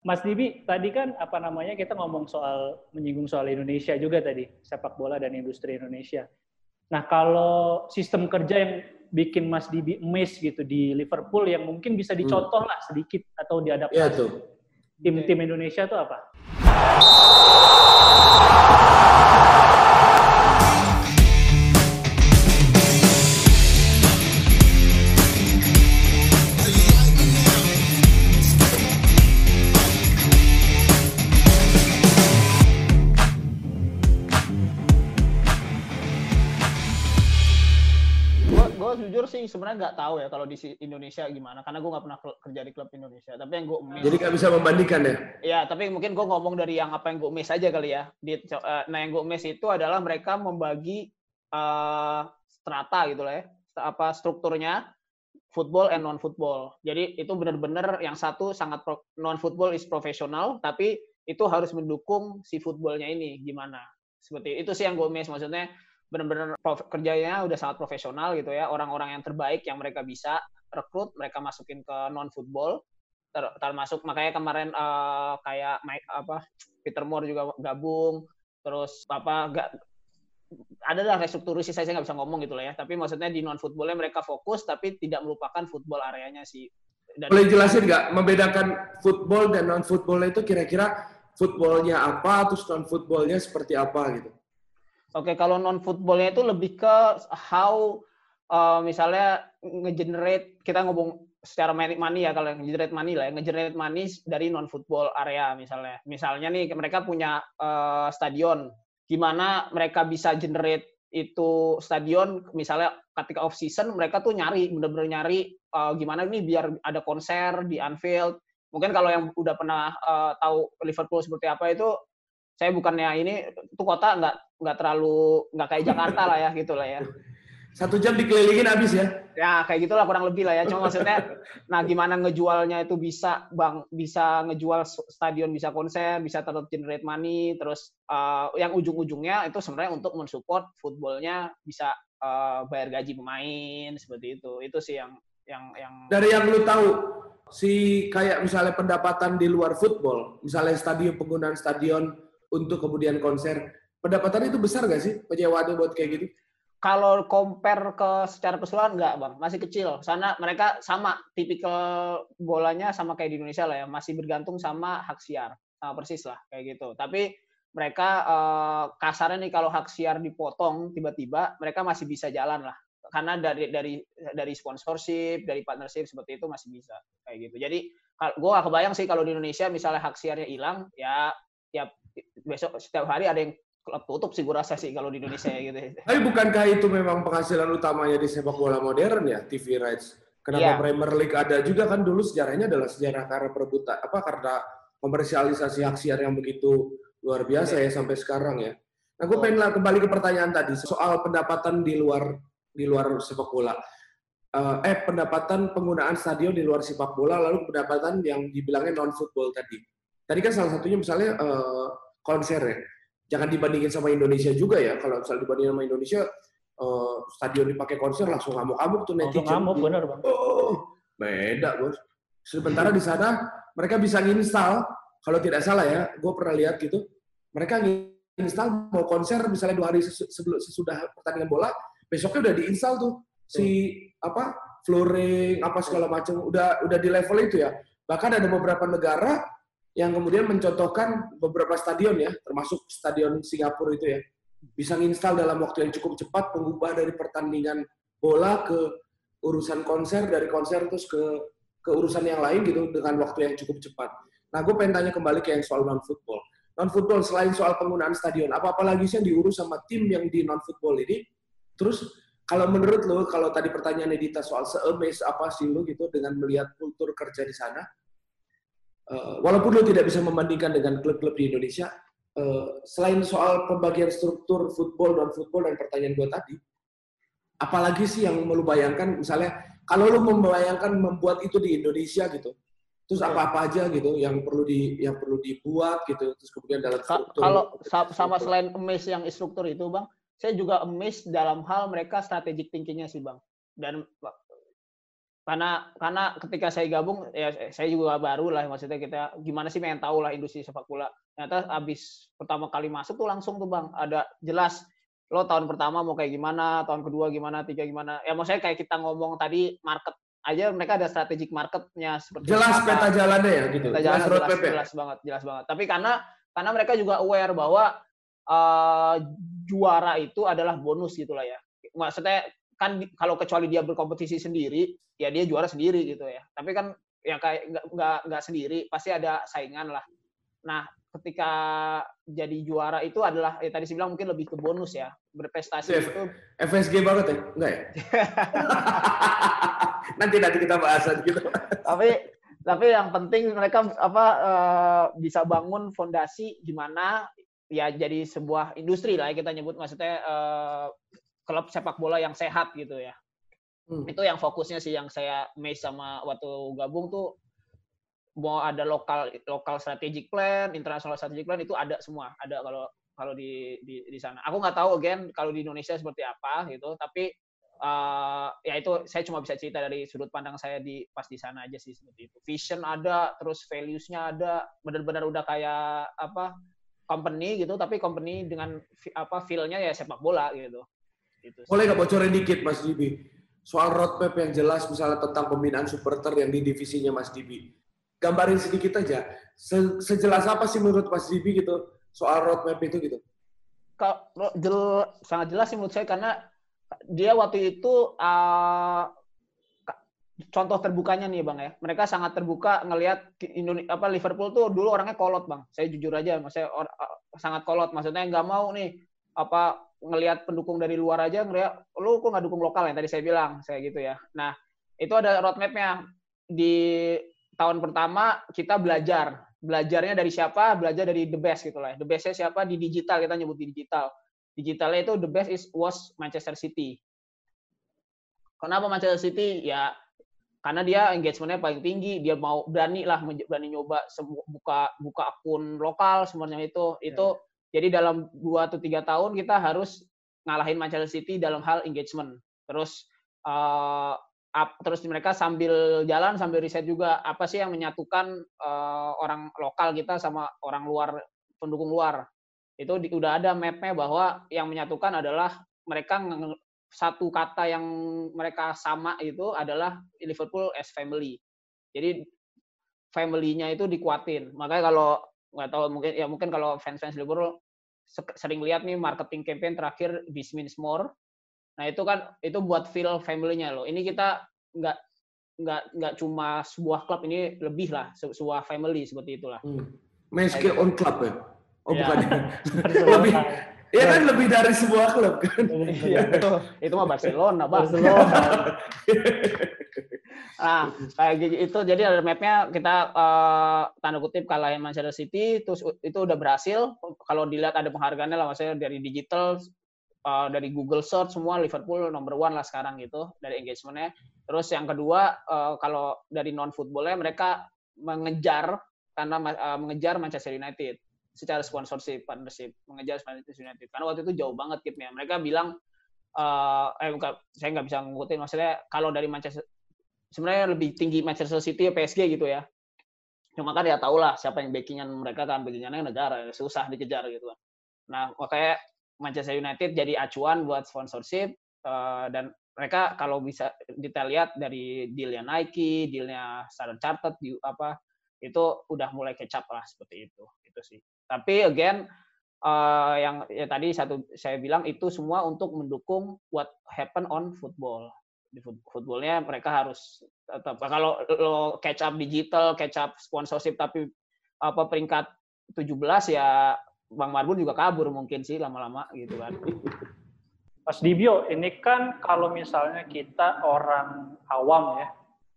Mas Dibi, tadi kan apa namanya kita ngomong soal menyinggung soal Indonesia juga tadi, sepak bola dan industri Indonesia. Nah, kalau sistem kerja yang bikin Mas Dibi miss gitu di Liverpool yang mungkin bisa dicontoh lah sedikit atau diadaptasi. Iya tuh. Tim-tim Indonesia tuh apa? Sih sebenarnya nggak tahu ya kalau di Indonesia gimana karena gue nggak pernah kerja di klub Indonesia tapi yang gue miss jadi nggak bisa membandingkan ya? Ya tapi mungkin gue ngomong dari yang apa yang gue miss aja kali ya. Di, uh, nah yang gue miss itu adalah mereka membagi uh, strata gitu lah ya apa strukturnya football and non football jadi itu benar-benar yang satu sangat non football is profesional tapi itu harus mendukung si footballnya ini gimana. Seperti itu sih yang gue miss maksudnya benar-benar kerjanya udah sangat profesional gitu ya. Orang-orang yang terbaik yang mereka bisa rekrut mereka masukin ke non football ter termasuk makanya kemarin uh, kayak Mike apa Peter Moore juga gabung. Terus apa gak ada lah restrukturisasi saya nggak bisa ngomong gitu lah ya. Tapi maksudnya di non footballnya mereka fokus tapi tidak melupakan football areanya sih. Dan boleh jelasin nggak membedakan football dan non football itu kira-kira footballnya apa terus non footballnya seperti apa gitu Oke, kalau non footballnya itu lebih ke how uh, misalnya ngegenerate kita ngomong secara money ya kalau ngegenerate money lah ya ngegenerate money dari non football area misalnya. Misalnya nih mereka punya uh, stadion, gimana mereka bisa generate itu stadion misalnya ketika off season mereka tuh nyari bener-bener nyari uh, gimana nih biar ada konser di Anfield. Mungkin kalau yang udah pernah uh, tahu Liverpool seperti apa itu saya bukannya ini tuh kota nggak nggak terlalu nggak kayak Jakarta lah ya gitu lah ya. Satu jam dikelilingin habis ya? Ya kayak gitulah kurang lebih lah ya. Cuma maksudnya, nah gimana ngejualnya itu bisa bang bisa ngejual stadion bisa konser bisa tetap generate money terus uh, yang ujung-ujungnya itu sebenarnya untuk mensupport footballnya bisa uh, bayar gaji pemain seperti itu. Itu sih yang yang yang dari yang lu tahu si kayak misalnya pendapatan di luar football, misalnya stadion penggunaan stadion untuk kemudian konser. Pendapatan itu besar nggak sih penyewaannya buat kayak gitu? Kalau compare ke secara keseluruhan nggak bang, masih kecil. Sana mereka sama tipikal bolanya sama kayak di Indonesia lah ya, masih bergantung sama hak siar, sama persis lah kayak gitu. Tapi mereka eh, kasarnya nih kalau hak siar dipotong tiba-tiba, mereka masih bisa jalan lah. Karena dari dari dari sponsorship, dari partnership seperti itu masih bisa kayak gitu. Jadi gue gak kebayang sih kalau di Indonesia misalnya hak siarnya hilang, ya ya besok setiap hari ada yang klub tutup sih gue rasa sih kalau di Indonesia ya gitu. Tapi bukankah itu memang penghasilan utamanya di sepak bola modern ya TV rights? Kenapa yeah. Premier League ada juga kan dulu sejarahnya adalah sejarah karena perebutan apa karena komersialisasi hak siar yang begitu luar biasa yeah. ya sampai sekarang ya. Nah, gue oh. pengen kembali ke pertanyaan tadi soal pendapatan di luar di luar sepak bola. Uh, eh pendapatan penggunaan stadion di luar sepak bola lalu pendapatan yang dibilangnya non football tadi. Tadi kan salah satunya misalnya uh, konser ya. Jangan dibandingin sama Indonesia juga ya. Kalau misalnya dibandingin sama Indonesia, uh, stadion dipakai konser langsung ngamuk-ngamuk tuh netizen. Langsung ngamuk, bener bang. Oh, beda bos. Sementara di sana mereka bisa nginstal, kalau tidak salah ya, gue pernah lihat gitu, mereka nginstal mau konser misalnya dua hari sebelum sesudah pertandingan bola, besoknya udah diinstal tuh si apa flooring apa segala macam udah udah di level itu ya. Bahkan ada beberapa negara yang kemudian mencontohkan beberapa stadion ya, termasuk stadion Singapura itu ya, bisa nginstal dalam waktu yang cukup cepat mengubah dari pertandingan bola ke urusan konser, dari konser terus ke ke urusan yang lain gitu dengan waktu yang cukup cepat. Nah, gue pengen tanya kembali ke yang soal non football. Non football selain soal penggunaan stadion, apa apa lagi sih yang diurus sama tim yang di non football ini? Terus kalau menurut lo, kalau tadi pertanyaan Edita soal seemes apa sih lo gitu dengan melihat kultur kerja di sana, uh, walaupun lo tidak bisa membandingkan dengan klub-klub di Indonesia, uh, selain soal pembagian struktur football dan football dan pertanyaan gue tadi, apalagi sih yang lo bayangkan misalnya kalau lo membayangkan membuat itu di Indonesia gitu, terus apa-apa aja gitu yang perlu di yang perlu dibuat gitu, terus kemudian dalam struktur. Kalau sama selain emes yang struktur itu bang, saya juga emes dalam hal mereka strategic thinkingnya sih bang. Dan karena karena ketika saya gabung ya saya juga baru lah maksudnya kita gimana sih pengen tahu lah industri sepak bola. Ternyata abis pertama kali masuk tuh langsung tuh bang. Ada jelas lo tahun pertama mau kayak gimana tahun kedua gimana tiga gimana. Ya maksudnya kayak kita ngomong tadi market aja mereka ada strategic marketnya seperti jelas apa. peta jalannya ya gitu. Peta jalan jelas, jelas, jelas banget jelas banget. Tapi karena karena mereka juga aware bahwa uh, juara itu adalah bonus gitulah ya. Maksudnya kan kalau kecuali dia berkompetisi sendiri ya dia juara sendiri gitu ya. Tapi kan ya kayak nggak nggak nggak sendiri pasti ada saingan lah. Nah ketika jadi juara itu adalah ya tadi saya bilang mungkin lebih ke bonus ya. Berprestasi F itu FSG banget ya? Enggak ya? Nanti nanti kita bahas gitu tapi tapi yang penting mereka apa uh, bisa bangun fondasi gimana ya jadi sebuah industri lah ya kita nyebut. Maksudnya uh, klub sepak bola yang sehat gitu ya. Hmm. Itu yang fokusnya sih yang saya mes sama waktu gabung tuh mau ada lokal lokal strategic plan, international strategic plan itu ada semua, ada kalau kalau di di, di sana. Aku nggak tahu again kalau di Indonesia seperti apa gitu, tapi uh, ya itu saya cuma bisa cerita dari sudut pandang saya di pas di sana aja sih seperti itu. Vision ada, terus values-nya ada, benar-benar udah kayak apa company gitu, tapi company dengan apa feel-nya ya sepak bola gitu. Itu Boleh nggak bocorin dikit Mas Dibi? Soal roadmap yang jelas misalnya tentang pembinaan supporter yang di divisinya Mas Dibi. Gambarin sedikit aja. Se Sejelas apa sih menurut Mas Dibi gitu soal roadmap itu gitu? Kalau jel sangat jelas sih menurut saya karena dia waktu itu uh, contoh terbukanya nih bang ya mereka sangat terbuka ngelihat Indonesia apa Liverpool tuh dulu orangnya kolot bang saya jujur aja maksudnya or, uh, sangat kolot maksudnya nggak mau nih apa ngelihat pendukung dari luar aja ngelihat lu kok nggak dukung lokal? Yang tadi saya bilang saya gitu ya. Nah itu ada roadmapnya. Di tahun pertama kita belajar. Belajarnya dari siapa? Belajar dari the best gitu lah the bestnya siapa? Di digital kita nyebut di digital. Digitalnya itu the best is was Manchester City. Kenapa Manchester City? Ya karena dia engagementnya paling tinggi. Dia mau berani lah berani nyoba buka buka akun lokal semuanya itu. Itu ya, ya. Jadi dalam dua atau tiga tahun kita harus ngalahin Manchester City dalam hal engagement. Terus uh, up, terus mereka sambil jalan sambil riset juga apa sih yang menyatukan uh, orang lokal kita sama orang luar pendukung luar. Itu di, udah ada mapnya bahwa yang menyatukan adalah mereka satu kata yang mereka sama itu adalah Liverpool as family. Jadi family-nya itu dikuatin. Makanya kalau nggak tahu mungkin ya mungkin kalau fans-fans Liverpool sering lihat nih marketing campaign terakhir this means more. Nah itu kan itu buat feel family-nya loh. Ini kita nggak nggak nggak cuma sebuah klub ini lebih lah sebuah family seperti itulah. Hmm. Meski on club ya? Oh ya. bukan. lebih Ya kan lebih dari sebuah klub kan. Iya, itu, itu mah Barcelona, Barcelona. Nah, kayak gitu itu jadi ada mapnya kita uh, tanda kutip kalahin Manchester City, terus itu udah berhasil. Kalau dilihat ada penghargaannya lah, maksudnya dari digital, uh, dari Google Search semua Liverpool number one lah sekarang gitu dari engagementnya. Terus yang kedua uh, kalau dari non footballnya mereka mengejar karena uh, mengejar Manchester United secara sponsorship partnership mengejar Manchester United karena waktu itu jauh banget tipnya mereka bilang uh, eh bukan saya nggak bisa ngikutin maksudnya kalau dari Manchester sebenarnya lebih tinggi Manchester City PSG gitu ya. Cuma kan ya tau lah siapa yang backingnya mereka kan backingnya negara susah dikejar gitu kan. Nah makanya Manchester United jadi acuan buat sponsorship uh, dan mereka kalau bisa detail lihat dari dealnya Nike, dealnya Standard Chartered apa itu udah mulai kecap lah seperti itu itu sih. Tapi again uh, yang ya tadi satu saya bilang itu semua untuk mendukung what happen on football di footballnya mereka harus tetap kalau lo catch up digital, catch up sponsorship tapi apa peringkat 17 ya Bang Marbun juga kabur mungkin sih lama-lama gitu kan. Mas Dibio, ini kan kalau misalnya kita orang awam ya,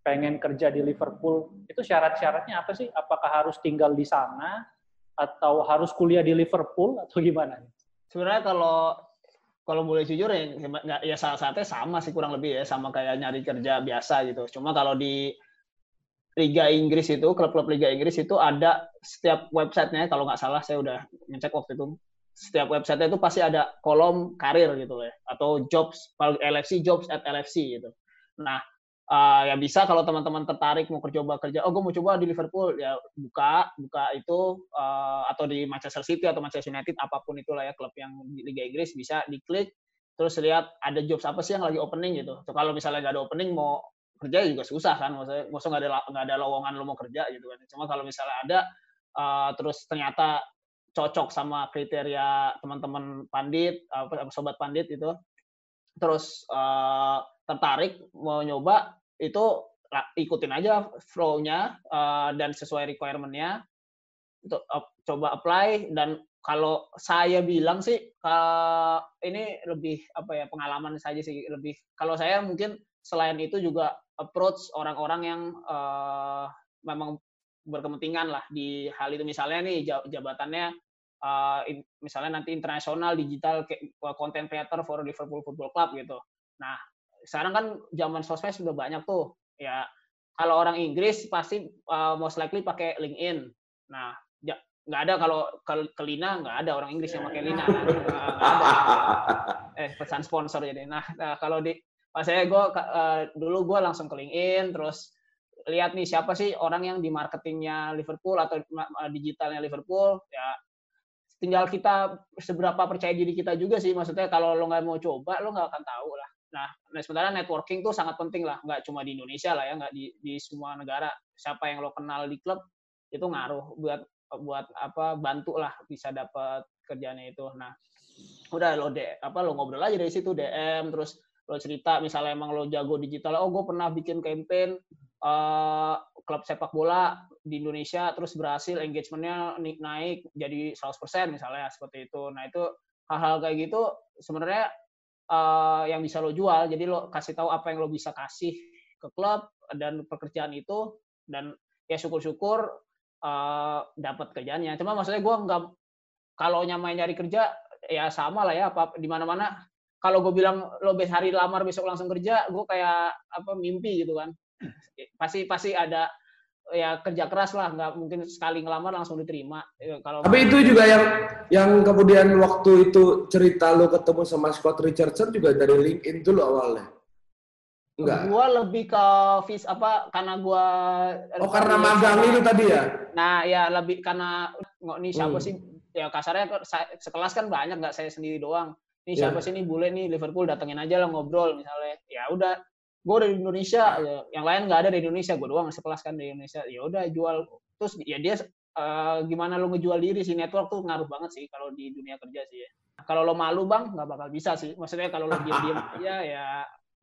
pengen kerja di Liverpool, itu syarat-syaratnya apa sih? Apakah harus tinggal di sana atau harus kuliah di Liverpool atau gimana? Sebenarnya kalau kalau boleh jujur ya nggak ya salah satunya sama sih kurang lebih ya sama kayak nyari kerja biasa gitu. Cuma kalau di Liga Inggris itu klub-klub Liga Inggris itu ada setiap websitenya kalau nggak salah saya udah ngecek waktu itu setiap website itu pasti ada kolom karir gitu ya atau jobs LFC jobs at LFC gitu. Nah uh, ya bisa kalau teman-teman tertarik mau coba kerja, oh gue mau coba di Liverpool, ya buka, buka itu uh, atau di Manchester City atau Manchester United apa pun itulah ya klub yang di Liga Inggris bisa diklik terus lihat ada jobs apa sih yang lagi opening gitu. So, kalau misalnya nggak ada opening mau kerja juga susah kan, maksudnya nggak ada nggak ada lowongan lo mau kerja gitu kan. Cuma kalau misalnya ada uh, terus ternyata cocok sama kriteria teman-teman pandit, apa sobat pandit itu, terus uh, tertarik mau nyoba itu ikutin aja flow-nya uh, dan sesuai requirement-nya untuk uh, coba apply. Dan kalau saya bilang sih uh, ini lebih apa ya pengalaman saja sih lebih kalau saya mungkin selain itu juga approach orang-orang yang uh, memang berkepentingan lah di hal itu. Misalnya nih jabatannya uh, in, misalnya nanti internasional digital content creator for Liverpool Football Club gitu. Nah sekarang kan zaman sosmed sudah banyak tuh ya kalau orang Inggris pasti uh, most likely pakai LinkedIn nah ya, nggak ada kalau kalau ke Lina nggak ada orang Inggris yang pakai Lina nah, ada. eh pesan sponsor jadi nah, nah kalau di pas saya gue uh, dulu gue langsung ke LinkedIn terus lihat nih siapa sih orang yang di marketingnya Liverpool atau digitalnya Liverpool ya tinggal kita seberapa percaya diri kita juga sih maksudnya kalau lo nggak mau coba lo nggak akan tahu lah Nah, nah sementara networking tuh sangat penting lah, nggak cuma di Indonesia lah ya, nggak di, di semua negara. Siapa yang lo kenal di klub itu ngaruh buat buat apa bantu lah bisa dapat kerjanya itu. Nah, udah lo de apa lo ngobrol aja dari situ DM terus lo cerita misalnya emang lo jago digital, oh gue pernah bikin campaign uh, klub sepak bola di Indonesia terus berhasil engagementnya naik jadi 100% misalnya seperti itu. Nah itu hal-hal kayak gitu sebenarnya uh, yang bisa lo jual. Jadi lo kasih tahu apa yang lo bisa kasih ke klub dan pekerjaan itu dan ya syukur-syukur uh, dapat kerjanya. Cuma maksudnya gue nggak kalau nyamai nyari kerja ya sama lah ya apa di mana-mana. Kalau gue bilang lo besok hari lamar besok langsung kerja, gue kayak apa mimpi gitu kan. Pasti pasti ada ya kerja keras lah. Nggak mungkin sekali ngelamar langsung diterima. Ya, kalau tapi itu juga yang yang kemudian waktu itu cerita lo ketemu sama Scott Richardson juga dari LinkedIn dulu awalnya? Enggak gua lebih ke vis apa karena gua oh karena magang itu tadi ya? Nah ya lebih karena nggak nih siapa hmm. sih? Ya kasarnya sekelas kan banyak nggak saya sendiri doang nih siapa yeah. sih nih boleh nih? Liverpool datengin aja lah ngobrol misalnya. Ya udah gue dari Indonesia. Ya, yang lain nggak ada di Indonesia gue doang sekelas kan di Indonesia. Ya udah jual. Terus ya dia uh, gimana lo ngejual diri sih? Network tuh ngaruh banget sih kalau di dunia kerja sih ya. Kalau lo malu bang nggak bakal bisa sih. Maksudnya kalau lo diam diam aja ya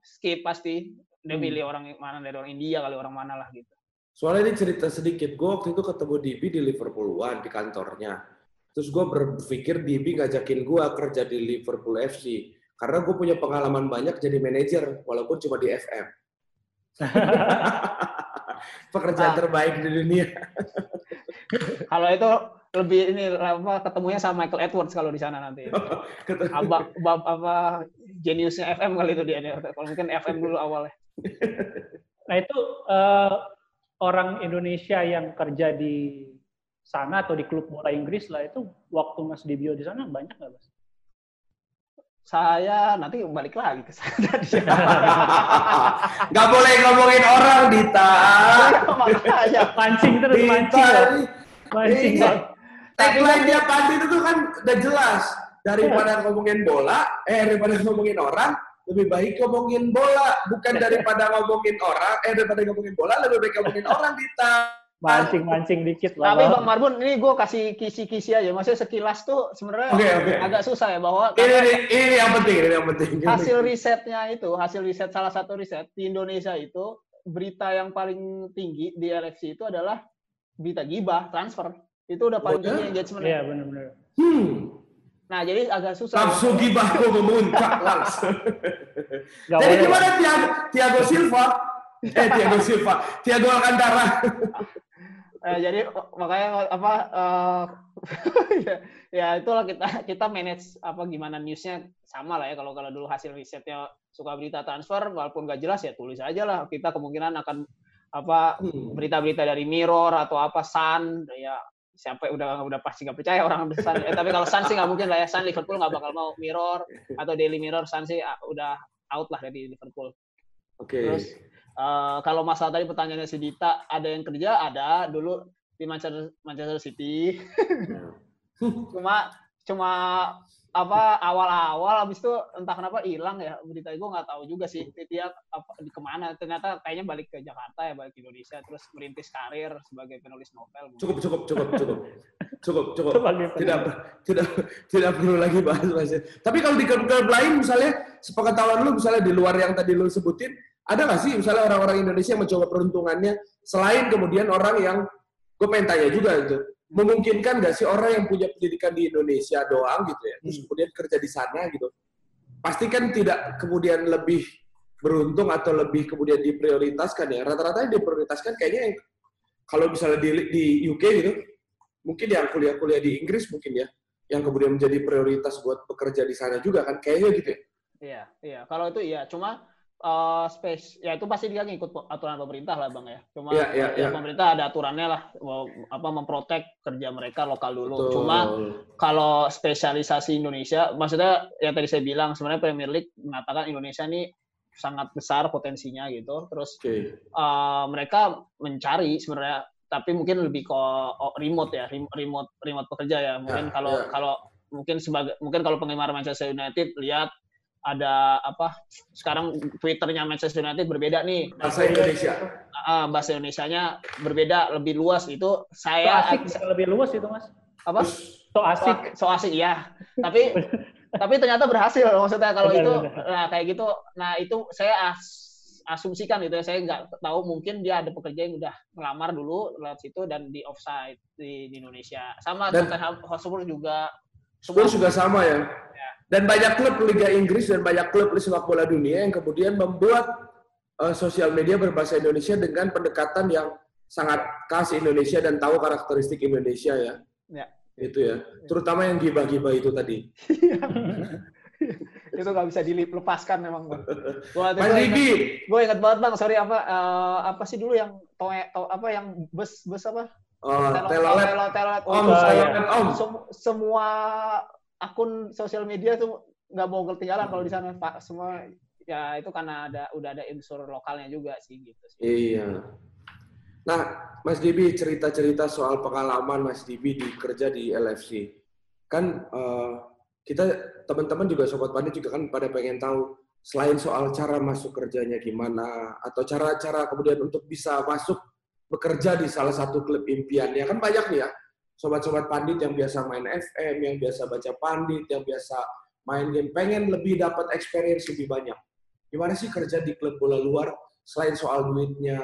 skip pasti. Dia hmm. pilih orang mana dari orang India kali orang mana lah gitu. Soalnya ini cerita sedikit. Gue waktu itu ketemu Dibi di Liverpool One di kantornya terus gue berpikir Dibi ngajakin gue kerja di Liverpool FC karena gue punya pengalaman banyak jadi manajer, walaupun cuma di FM. Pekerjaan ah. terbaik di dunia. kalau itu lebih ini apa ketemunya sama Michael Edwards kalau di sana nanti. Abang bab apa jeniusnya FM kali itu dia. Kalau mungkin FM dulu awalnya. Nah itu uh, orang Indonesia yang kerja di sana atau di klub bola Inggris lah itu waktu Mas Dibio di sana banyak nggak Mas? saya nanti balik lagi ke sana. Gak boleh ngomongin orang, Dita. Makanya pancing terus Dita. pancing. Pancing. Iya. Tagline dia pasti itu tuh kan udah jelas. Daripada ngomongin bola, eh daripada ngomongin orang, lebih baik ngomongin bola. Bukan daripada ngomongin orang, eh daripada ngomongin bola, lebih baik ngomongin orang, Dita mancing-mancing dikit lah. Tapi Bang Marbun, ini gue kasih kisi-kisi aja. Maksudnya sekilas tuh sebenarnya okay, okay. agak susah ya bahwa ini, ini, ini yang penting, ini yang penting. Hasil risetnya itu, hasil riset salah satu riset di Indonesia itu berita yang paling tinggi di LFC itu adalah berita gibah transfer. Itu udah paling oh, tinggi engagement. Iya benar-benar. Hmm. Nah, jadi agak susah. Langsung ya. gibah gue memuncak langsung. jadi gimana Tiago, Tiago Silva? Eh, Tiago Silva. Tiago Alcantara. Eh, jadi makanya apa uh, ya, ya itulah kita kita manage apa gimana newsnya sama lah ya. Kalau kalau dulu hasil risetnya suka berita transfer walaupun nggak jelas ya tulis aja lah. Kita kemungkinan akan apa hmm. berita-berita dari Mirror atau apa Sun. Ya siapa udah udah pasti nggak percaya orang Sun. Eh, tapi kalau Sun sih nggak mungkin lah ya. Sun Liverpool nggak bakal mau. Mirror atau Daily Mirror Sun sih ah, udah out lah dari Liverpool. Oke. Okay. terus Uh, kalau masalah tadi pertanyaannya si Dita, ada yang kerja? Ada. Dulu di Manchester, Manchester City. cuma cuma apa awal-awal habis itu entah kenapa hilang ya. Berita gue nggak tahu juga sih. Dia apa di ke mana? Ternyata kayaknya balik ke Jakarta ya balik ke Indonesia. Terus merintis karir sebagai penulis novel cukup cukup cukup cukup. Cukup cukup. Tidak tidak tidak perlu lagi bahas mas. Tapi kalau di klub-klub lain misalnya sepengetahuan lu misalnya di luar yang tadi lu sebutin ada nggak sih misalnya orang-orang Indonesia yang mencoba peruntungannya selain kemudian orang yang gue pengen tanya juga itu memungkinkan nggak sih orang yang punya pendidikan di Indonesia doang gitu ya, terus hmm. kemudian kerja di sana gitu, pasti kan tidak kemudian lebih beruntung atau lebih kemudian diprioritaskan ya. Rata-rata yang diprioritaskan kayaknya yang kalau misalnya di, di UK gitu, mungkin yang kuliah-kuliah di Inggris mungkin ya, yang kemudian menjadi prioritas buat bekerja di sana juga kan, kayaknya gitu ya. Iya, iya. Kalau itu iya. Cuma uh, space ya itu pasti dia ngikut aturan pemerintah lah bang ya cuma yeah, yeah, ya, yeah. pemerintah ada aturannya lah mau apa memprotek kerja mereka lokal dulu Betul. cuma kalau spesialisasi Indonesia maksudnya yang tadi saya bilang sebenarnya Premier League mengatakan Indonesia ini sangat besar potensinya gitu terus okay. uh, mereka mencari sebenarnya tapi mungkin lebih ke remote ya remote remote pekerja ya mungkin yeah, kalau yeah. kalau mungkin sebagai mungkin kalau penggemar Manchester United lihat ada apa sekarang twitternya Manchester United berbeda nih. Bahasa Indonesia. Uh, bahasa Indonesia-nya berbeda lebih luas. Itu saya so asik lebih luas itu mas. Apa? So asik. So, so asik ya tapi tapi ternyata berhasil maksudnya. Kalau itu nah kayak gitu. Nah itu saya as, asumsikan itu ya. Saya nggak tahu mungkin dia ada pekerja yang udah melamar dulu lewat situ dan di offside di, di Indonesia. Sama Tottenham Hotspur juga. Spurs juga sama ya dan banyak klub Liga Inggris dan banyak klub sepak bola dunia yang kemudian membuat uh, sosial media berbahasa Indonesia dengan pendekatan yang sangat khas Indonesia dan tahu karakteristik Indonesia ya. Ya. Itu ya. Terutama yang gibah-gibah itu tadi. itu nggak bisa dilepaskan memang bang. Gua Mas Ribi. Gue ingat banget bang, sorry apa uh, apa sih dulu yang to, to apa yang bus bus apa? Oh, telolet. Telolet. Om, oh, om. Semua akun sosial media tuh nggak mau ketinggalan kalau di sana pak semua ya itu karena ada udah ada unsur lokalnya juga sih gitu sih. Iya. Nah, Mas Dibi cerita-cerita soal pengalaman Mas Dibi di kerja di LFC. Kan uh, kita teman-teman juga sobat pandit juga kan pada pengen tahu selain soal cara masuk kerjanya gimana atau cara-cara kemudian untuk bisa masuk bekerja di salah satu klub impiannya kan banyak nih ya sobat-sobat pandit yang biasa main FM, yang biasa baca pandit, yang biasa main game, pengen lebih dapat experience lebih banyak. Gimana sih kerja di klub bola luar selain soal duitnya?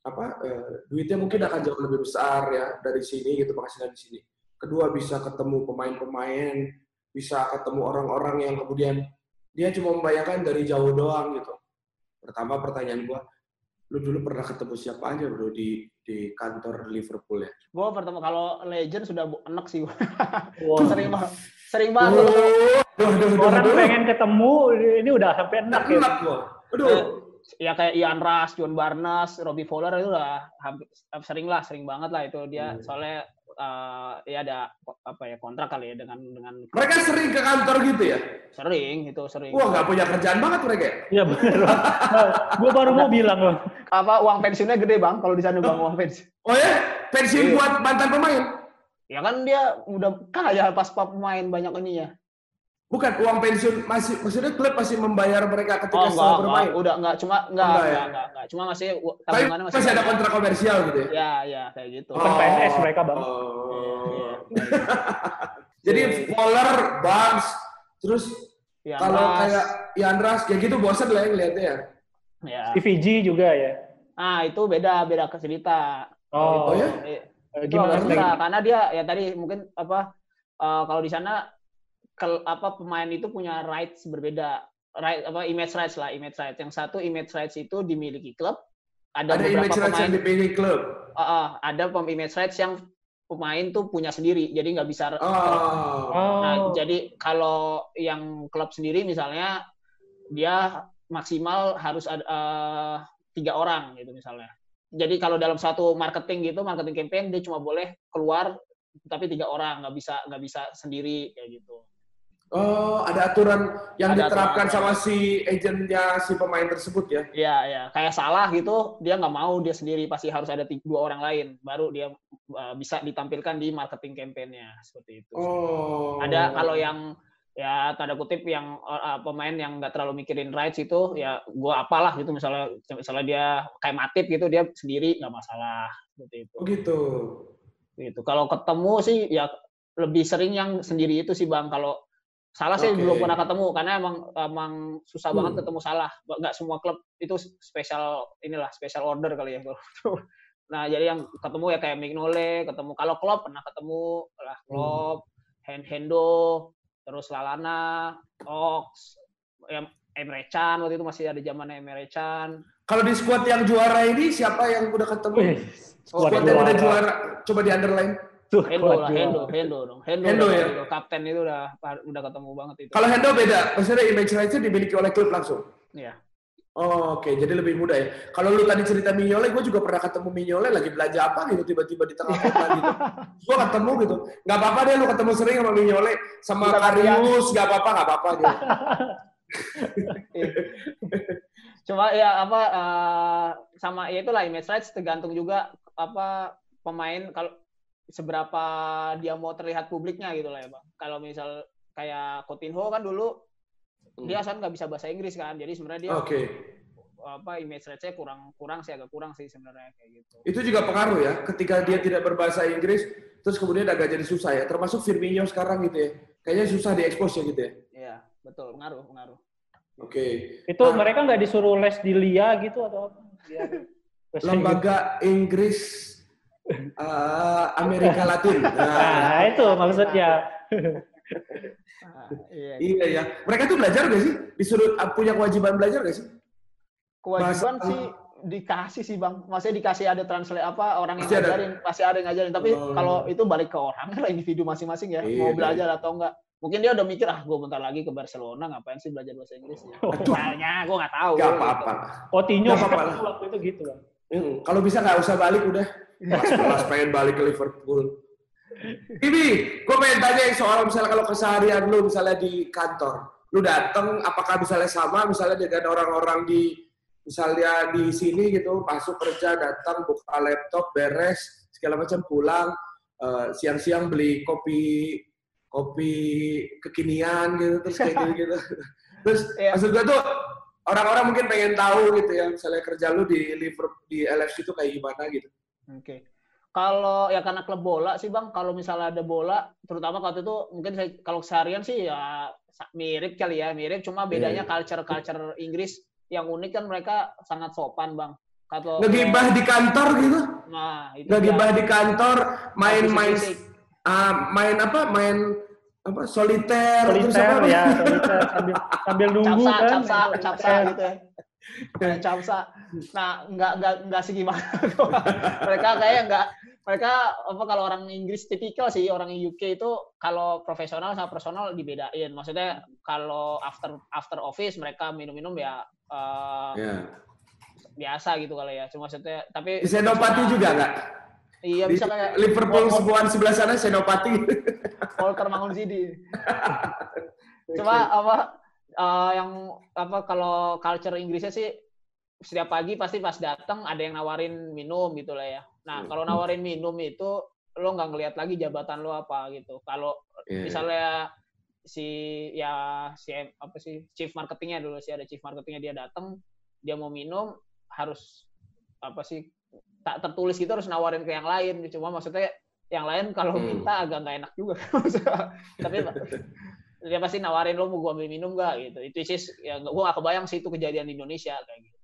Apa eh, duitnya mungkin akan jauh lebih besar ya dari sini gitu penghasilan di sini. Kedua bisa ketemu pemain-pemain, bisa ketemu orang-orang yang kemudian dia cuma membayangkan dari jauh doang gitu. Pertama pertanyaan gua, lu dulu pernah ketemu siapa aja bro di di kantor Liverpool ya? Gua pertama kalau Legend sudah enak sih Wow. sering banget. Sering banget. Oh, Orang pengen ketemu ini udah sampai enak ya. Enak gua. Aduh. Eh, ya kayak Ian Rush, John Barnes, Robbie Fowler itu udah hampir, sering lah, sering banget lah itu dia hmm. soalnya uh, ya ada apa ya kontrak kali ya dengan dengan mereka sering ke kantor gitu ya? Sering itu sering. Wah nggak punya kerjaan banget mereka iya benar gue baru mau bilang loh apa uang pensiunnya gede bang? Kalau di sana bang uang pensiun oh ya? Pensiun iya. buat mantan pemain? Ya kan dia udah kaya pas pemain banyak ini ya Bukan uang pensiun masih maksudnya klub masih membayar mereka ketika oh, setelah bermain. Enggak, udah enggak cuma enggak enggak, enggak, enggak, enggak, cuma masih tabungannya masih, masih ada kontrak komersial gitu ya. Ya, ya kayak gitu. Bukan oh, PNS mereka, Bang. Oh. Ya, Jadi Fowler, Barnes, terus ya, kalau kayak Yandras kayak gitu bosan lah yang lihatnya ya. Ya. TVG juga ya. Ah, itu beda beda cerita. Oh, oh ya? Gimana cerita? Karena dia ya tadi mungkin apa uh, kalau di sana ke, apa pemain itu punya rights berbeda. Right apa image rights lah image rights. Yang satu image rights itu dimiliki klub. Ada, ada image rights yang dimiliki klub? Uh, uh, ada pem image rights yang pemain tuh punya sendiri jadi nggak bisa oh. nah jadi kalau yang klub sendiri misalnya dia maksimal harus ada uh, tiga orang gitu misalnya. Jadi kalau dalam satu marketing gitu marketing campaign dia cuma boleh keluar tapi tiga orang nggak bisa nggak bisa sendiri kayak gitu Oh, ada aturan yang Ada diterapkan aturan. sama si agentnya si pemain tersebut ya? Iya, ya. Kayak salah gitu, dia nggak mau dia sendiri pasti harus ada tiga, dua orang lain, baru dia uh, bisa ditampilkan di marketing campaign-nya seperti itu. Oh. Ada kalau yang ya tanda kutip yang uh, pemain yang nggak terlalu mikirin rights itu ya gua apalah gitu misalnya misalnya dia kayak Matip gitu dia sendiri nggak masalah seperti itu. Oh gitu. Gitu. Kalau ketemu sih ya lebih sering yang sendiri itu sih Bang. Kalau salah sih Oke. belum pernah ketemu karena emang emang susah Hmm. banget ketemu salah. Nggak semua klub itu spesial inilah spesial order kali ya. nah, jadi yang ketemu ya kayak Mignole, ketemu kalau Klopp pernah ketemu lah Klopp, Hen Hendo, terus Lalana, Ox, ya Emre Can waktu itu masih ada zamannya Emre Can. Kalau di squad yang juara ini siapa yang udah ketemu? Wih, Oh, Squad squad yang udah juara, coba di underline. Tuh, Hendo lah. Hendo, Hendo dong. Hendo, Hendo ya? udah kapten itu udah udah ketemu banget itu. Kalau Hendo beda, maksudnya image rights-nya dimiliki oleh klub langsung. Iya. Oh, Oke, jadi lebih mudah ya. Kalau lu tadi cerita Mignole, gue juga pernah ketemu Mignole lagi belanja apa gitu, tiba-tiba di tengah kota gitu. Gue ketemu gitu. Nggak apa-apa deh lu ketemu sering sama Mignole, sama Bukan Karius, nggak apa-apa, nggak apa-apa gitu. Cuma ya apa eh, sama ya itulah image rights tergantung juga apa pemain kalau seberapa dia mau terlihat publiknya gitu lah ya bang. Kalau misal kayak Coutinho kan dulu dia kan nggak bisa bahasa Inggris kan, jadi sebenarnya dia Oke, apa image rights-nya kurang kurang sih agak kurang sih sebenarnya kayak gitu. itu juga pengaruh ya. Ketika dia tidak berbahasa Inggris, terus kemudian agak jadi susah ya. Termasuk Firmino sekarang gitu ya. Kayaknya susah diekspos ya gitu ya. Iya betul pengaruh pengaruh. Oke. Itu Nah. mereka nggak disuruh les di LIA gitu atau apa? Biar. Lembaga Inggris eh, Amerika Latin. Nah, Nah, itu maksudnya. Ah, iya. iya ya. Mereka tuh belajar gak sih? Disuruh uh, punya kewajiban belajar gak sih? kewajiban Bahasa- sih dikasih sih bang maksudnya dikasih ada translate apa orang yang Pasti ada. ngajarin pasti ada yang ngajarin tapi Oh. kalau itu balik ke orang lah individu masing-masing ya Iya, mau iya. belajar atau enggak mungkin dia udah mikir ah gue bentar lagi ke Barcelona ngapain sih belajar bahasa Inggris ya Oh. misalnya gue nggak tahu Gak gitu. apa-apa. Coutinho Nggak apa-apa lah. waktu itu gitu. Hmm, Kalau bisa nggak usah balik udah. Kelas pengen balik ke Liverpool. Ini, gue pengen tanya soal misalnya kalau keseharian lu misalnya di kantor, lu dateng apakah misalnya sama misalnya dengan orang-orang di misalnya di sini gitu masuk kerja datang buka laptop beres segala macam pulang eh, siang-siang beli kopi kopi kekinian gitu terus kayak gitu gitu terus Iya. maksud gue tuh orang-orang mungkin pengen tahu gitu ya misalnya kerja lu di Liverpool di LFC itu kayak gimana gitu Oke. Kalau ya karena klub bola sih bang, kalau misalnya ada bola, terutama waktu itu mungkin saya, kalau seharian sih ya mirip kali ya, mirip. Cuma bedanya Iya. culture-culture Inggris yang unik kan mereka sangat sopan bang. Kalau ngegibah di kantor gitu nah itu ngegibah di kantor main-main Fisik-fisik. ah, main apa main apa soliter, terus Soliter apa ya, soliter sambil sambil nunggu capsa, kan. capsa, capsa gitu ya. Main capsa. Nah, nggak nggak nggak segimana. mereka kayak nggak mereka apa kalau orang Inggris tipikal sih orang UK itu kalau profesional sama personal dibedain. Maksudnya kalau after after office mereka minum-minum ya eh, ya. biasa gitu kalau ya. Cuma maksudnya tapi di Senopati juga nggak Iya bisa kayak Liverpool sebuah sebelah sana Senopati Walter Mangunzidi. Cuma apa eh, yang apa kalau culture Inggrisnya sih setiap pagi pasti pas datang ada yang nawarin minum gitu lah ya. Nah Hmm. kalau nawarin minum itu lo nggak ngelihat lagi jabatan lo apa gitu. Kalau Iya. misalnya si ya si apa sih chief marketingnya dulu sih ada chief marketingnya dia datang dia mau minum harus apa sih tak tertulis gitu harus nawarin ke yang lain cuma maksudnya yang lain kalau Hmm. minta agak nggak enak juga tapi dia pasti nawarin lo mau gua ambil minum gak gitu. Itu sih ya gua gak kebayang sih itu kejadian di Indonesia kayak gitu.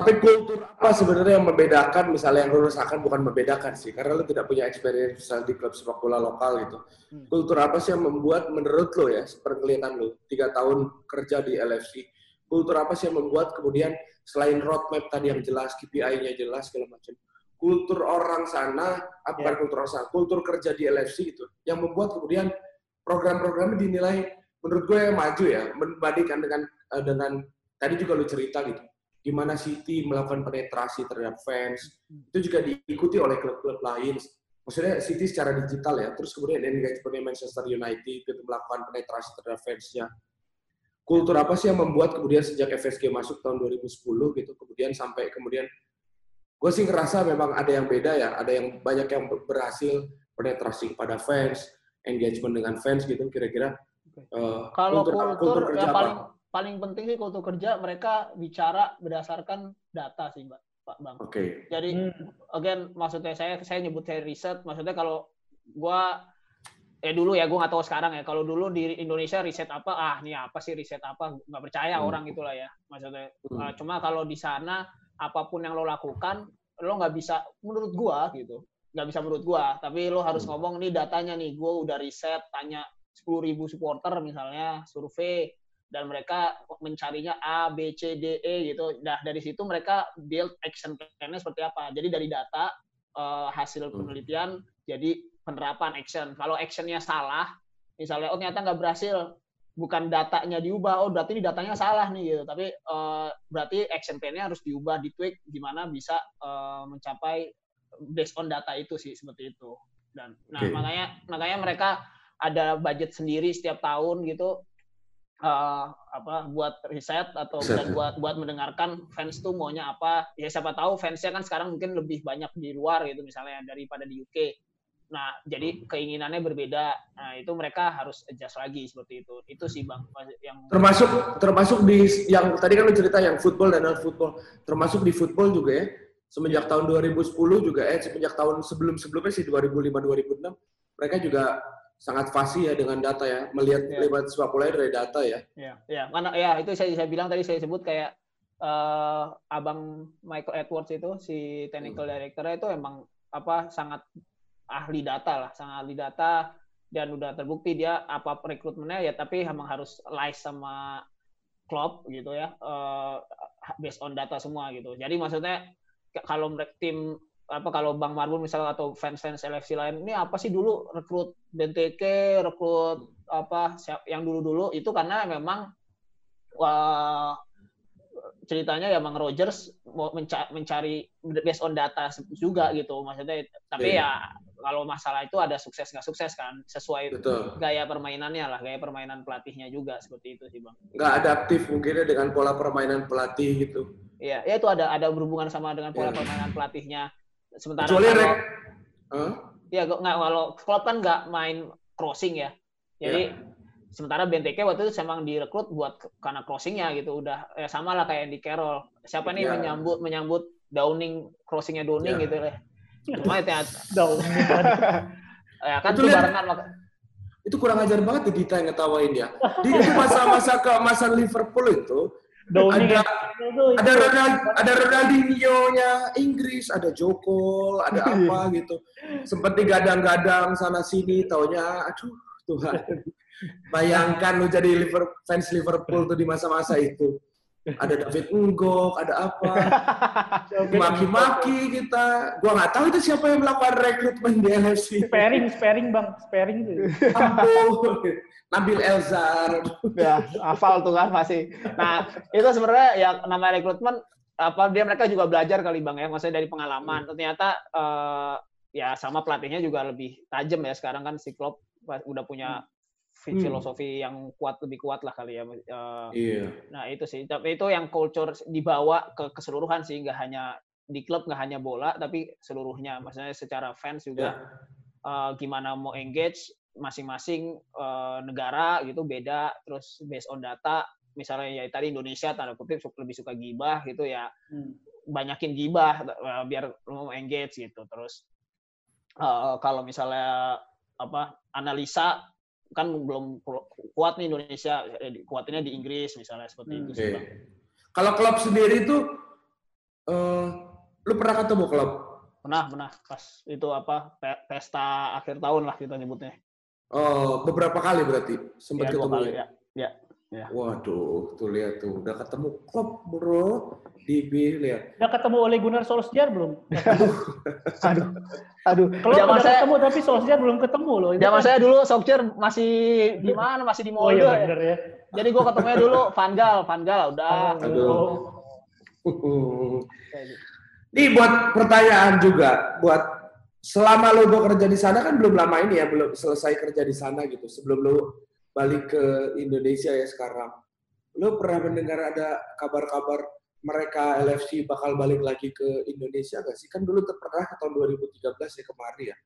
Tapi kultur apa sebenarnya yang membedakan? Misalnya yang lu rasakan bukan membedakan sih karena lu tidak punya experience misalnya di klub sepak bola lokal gitu. Hmm. kultur apa sih yang membuat menurut lo ya seperkelihatan lo tiga tahun kerja di LFC kultur apa sih yang membuat kemudian selain roadmap tadi yang jelas KPI-nya jelas segala macam kultur orang sana ah, bukan Ya. kultur orang sana kultur kerja di LFC itu yang membuat kemudian program-programnya dinilai menurut gue maju ya membandingkan dengan eh, dengan tadi juga lu cerita gitu. Gimana City melakukan penetrasi terhadap fans itu juga diikuti oleh klub-klub lain. Maksudnya City secara digital ya, terus kemudian engagement Manchester United itu melakukan penetrasi terhadap fansnya. Kultur apa sih yang membuat kemudian sejak FSG masuk tahun 2010 gitu, kemudian sampai kemudian gue sih ngerasa memang ada yang beda ya, ada yang banyak yang berhasil penetrasi pada fans, engagement dengan fans gitu, kira-kira. Uh, kalau kultur, kultur, kultur yang paling paling penting sih kultur kerja mereka bicara berdasarkan data sih, Mbak. Pak Bang. Oke. Okay. Jadi hmm. again maksudnya saya saya nyebut saya riset, maksudnya kalau gua eh dulu ya gue nggak tahu sekarang ya kalau dulu di Indonesia riset apa ah ini apa sih riset apa nggak percaya hmm. orang itulah ya maksudnya hmm. uh, cuma kalau di sana apa pun yang lo lakukan lo nggak bisa menurut gua gitu nggak bisa menurut gua tapi lo harus hmm. ngomong nih datanya nih gua udah riset tanya sepuluh ribu supporter misalnya survei dan mereka mencarinya A, B, C, D, E gitu. Nah dari situ mereka build action plan-nya seperti apa. Jadi dari data uh, hasil hmm. penelitian jadi penerapan action. Kalau actionnya salah, misalnya oh ternyata nggak berhasil, bukan datanya diubah, oh berarti ini datanya salah nih gitu. Tapi uh, berarti action plan-nya harus diubah, ditweak gimana bisa uh, mencapai based on data itu sih seperti itu. Dan nah okay. makanya makanya mereka ada budget sendiri setiap tahun gitu uh, apa buat riset atau dan buat buat mendengarkan fans tuh maunya apa ya siapa tahu fansnya kan sekarang mungkin lebih banyak di luar gitu misalnya daripada di UK nah jadi hmm. keinginannya berbeda nah itu mereka harus adjust lagi seperti itu itu sih bang yang termasuk termasuk di yang tadi kan lu cerita yang football dan non football termasuk di football juga ya semenjak tahun 2010 juga eh semenjak tahun sebelum sebelumnya sih 2005 2006 mereka juga sangat fasih ya dengan data ya melihat yeah. lewat sepak bola dari data ya. Iya, yeah. mana ya itu saya saya bilang tadi saya sebut kayak uh, abang Michael Edwards itu si technical hmm. director itu emang apa sangat ahli data lah, sangat ahli data dan udah terbukti dia apa rekrutmennya ya tapi emang harus live sama klub gitu ya uh, based on data semua gitu. Jadi maksudnya kalau tim apa kalau Bang Marbun misalnya atau fans-fans LFC lain ini apa sih dulu rekrut BNTK, rekrut apa yang dulu-dulu itu karena memang wah, ceritanya ya Bang Rogers mau mencari based on data juga gitu maksudnya tapi yeah. ya kalau masalah itu ada sukses nggak sukses kan sesuai Betul. gaya permainannya lah gaya permainan pelatihnya juga seperti itu sih bang nggak adaptif mungkin dengan pola permainan pelatih gitu iya ya itu ada ada berhubungan sama dengan pola yeah. permainan pelatihnya Sementara Kecuali kalau, huh? ya nggak kalau klub kan nggak main crossing ya. Jadi yeah. sementara BNTK waktu itu memang direkrut buat karena crossingnya gitu udah ya sama lah kayak di Carroll. Siapa nih yeah. menyambut menyambut Downing crossingnya Downing yeah. gitu lah. Cuma itu ya. Downing. ya kan itu barengan itu kurang ajar banget di Dita yang ngetawain ya. Di masa-masa ke masa Liverpool itu Downing ada ada Ronald, ada Ronaldinho-nya Inggris, ada Joko, ada iya. apa gitu. Sempat digadang-gadang sana sini, taunya aduh Tuhan. Bayangkan lu jadi Liverpool, fans Liverpool tuh di masa-masa itu. Ada David Unggok, ada apa. Maki-maki kita. Gua nggak tahu itu siapa yang melakukan rekrutmen di NFC. Sparing, sparing bang, sparing itu. Nabil Elzar. Ya, hafal tuh kan masih. Nah, itu sebenarnya yang nama rekrutmen apa dia mereka juga belajar kali Bang ya, maksudnya dari pengalaman. Hmm. Ternyata uh, ya sama pelatihnya juga lebih tajam ya sekarang kan si Klopp udah punya hmm. filosofi yang kuat lebih kuat lah kali ya. Uh, iya. Nah, itu sih. Tapi itu yang culture dibawa ke keseluruhan sih, nggak hanya di klub nggak hanya bola tapi seluruhnya maksudnya secara fans juga ya. uh, gimana mau engage masing-masing uh, negara gitu beda terus based on data misalnya ya tadi Indonesia tanda kutip lebih suka gibah gitu ya hmm. banyakin gibah uh, biar mau engage gitu terus uh, kalau misalnya apa analisa kan belum kuat nih Indonesia kuatnya di Inggris misalnya seperti hmm. itu sih Kalau klub sendiri itu uh, lu pernah ketemu klub? Pernah, pernah. Pas itu apa pesta akhir tahun lah kita nyebutnya. Oh, beberapa kali berarti sempat ya, ketemu kali, ya. ya. Ya. Waduh, tuh lihat tuh, udah ketemu Klopp bro, di lihat. Udah ketemu oleh Gunnar Solskjaer belum? aduh, aduh. Kalau udah saya, ketemu tapi Solskjaer belum ketemu loh. Zaman kan. saya dulu Solskjaer masih di mana? Masih di Molde. Oh, iya, bener, ya. Jadi gua ketemunya dulu Van Gaal, Van Gaal udah. Aduh. Ini buat pertanyaan juga buat selama lo bekerja di sana kan belum lama ini ya, belum selesai kerja di sana gitu. Sebelum lo balik ke Indonesia ya sekarang. Lo pernah mendengar ada kabar-kabar mereka LFC bakal balik lagi ke Indonesia gak sih? Kan dulu pernah tahun 2013 ya kemarin ya.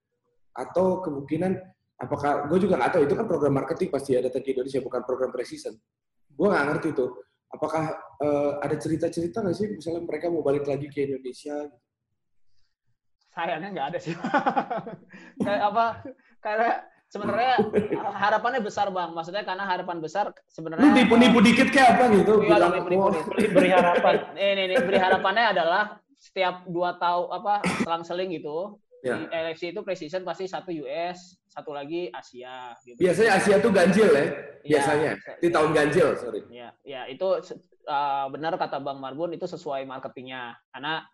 Atau kemungkinan apakah gue juga nggak tahu itu kan program marketing pasti ada ke Indonesia bukan program precision. Gue nggak ngerti tuh. Apakah uh, ada cerita-cerita nggak sih misalnya mereka mau balik lagi ke Indonesia? Sayangnya nggak ada sih. Kayak apa? Karena sebenarnya harapannya besar bang. Maksudnya karena harapan besar sebenarnya. Lu nipu-nipu dikit kayak apa gitu? Iya, nipu-nipu. Beri harapan. Ini, ini, beri harapannya adalah setiap dua tahun apa selang-seling gitu Ya. Di LFC itu precision pasti satu US, satu lagi Asia. Gitu. Biasanya Asia tuh ganjil ya, biasanya. Ya, di tahun ganjil, sorry. Ya, ya itu uh, benar kata Bang Marbun itu sesuai marketingnya. Karena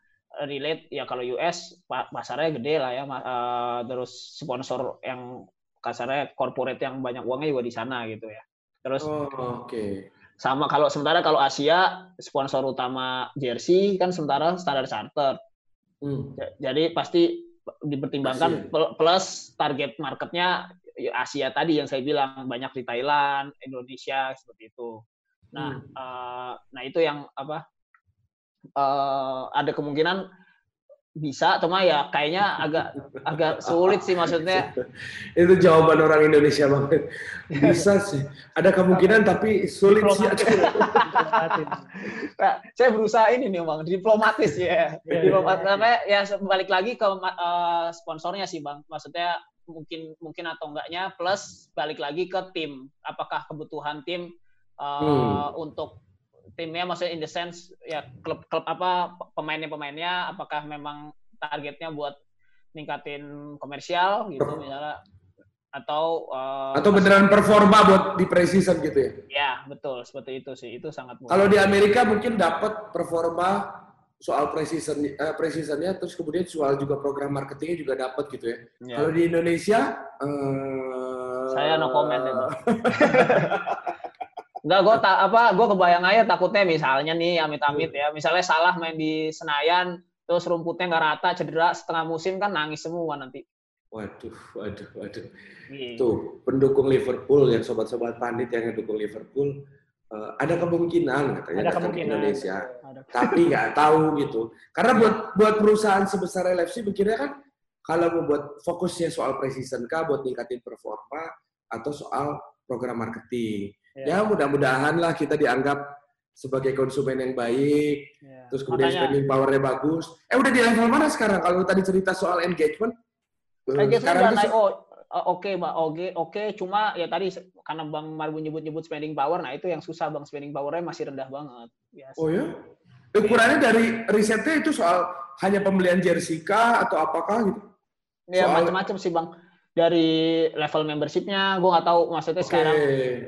relate ya kalau US pasarnya gede lah ya, uh, terus sponsor yang kasarnya corporate yang banyak uangnya juga di sana gitu ya. Terus oh, oke. Okay. Sama kalau sementara kalau Asia sponsor utama jersey kan sementara standar charter. Hmm. Jadi pasti dipertimbangkan Asia. plus target marketnya ya Asia tadi yang saya bilang banyak di Thailand, Indonesia seperti itu. Nah, hmm. uh, nah itu yang apa? Uh, ada kemungkinan bisa cuma ya kayaknya agak agak sulit sih maksudnya. Itu jawaban orang Indonesia banget. Bisa sih. Ada kemungkinan tapi sulit sih. Nah, saya berusaha ini nih bang. Diplomatis ya, ya diplomatis ya, ya. ya balik lagi ke uh, sponsornya sih bang. Maksudnya mungkin mungkin atau enggaknya plus balik lagi ke tim. Apakah kebutuhan tim uh, hmm. untuk timnya maksudnya in the sense ya klub-klub apa pemainnya-pemainnya apakah memang targetnya buat ningkatin komersial gitu misalnya atau uh, atau beneran performa buat di precision gitu ya? Ya betul seperti itu sih itu sangat. Kalau di Amerika mungkin dapat performa soal precision uh, precisionnya terus kemudian soal juga program marketingnya juga dapat gitu ya. ya. Kalau di Indonesia uh, saya no comment ya. Enggak, gue tak apa, gue kebayang aja takutnya misalnya nih amit-amit ya, misalnya salah main di Senayan, terus rumputnya nggak rata, cedera setengah musim kan nangis semua nanti. Waduh, waduh, waduh. Gitu. Tuh pendukung Liverpool yang sobat-sobat pandit yang mendukung Liverpool, uh, ada kemungkinan katanya ada kemungkinan. Indonesia, ada. tapi nggak tahu gitu. Karena buat buat perusahaan sebesar LFC pikirnya kan kalau mau buat fokusnya soal precision kah, buat ningkatin performa atau soal program marketing. Ya, ya mudah-mudahan lah kita dianggap sebagai konsumen yang baik, ya. terus kemudian Makanya, spending powernya bagus. Eh udah di level mana sekarang? Kalau tadi cerita soal engagement, eh, engagement sekarang udah naik. Oh, oke, okay, mbak, oke, okay, oke. Okay. Cuma ya tadi karena bang Marbu nyebut-nyebut spending power, nah itu yang susah bang spending powernya masih rendah banget. Biasa. Oh ya? Ukurannya dari risetnya itu soal hanya pembelian jersey kah atau apakah gitu? Ya soal... macam-macam sih bang dari level membershipnya gue nggak tahu maksudnya okay. sekarang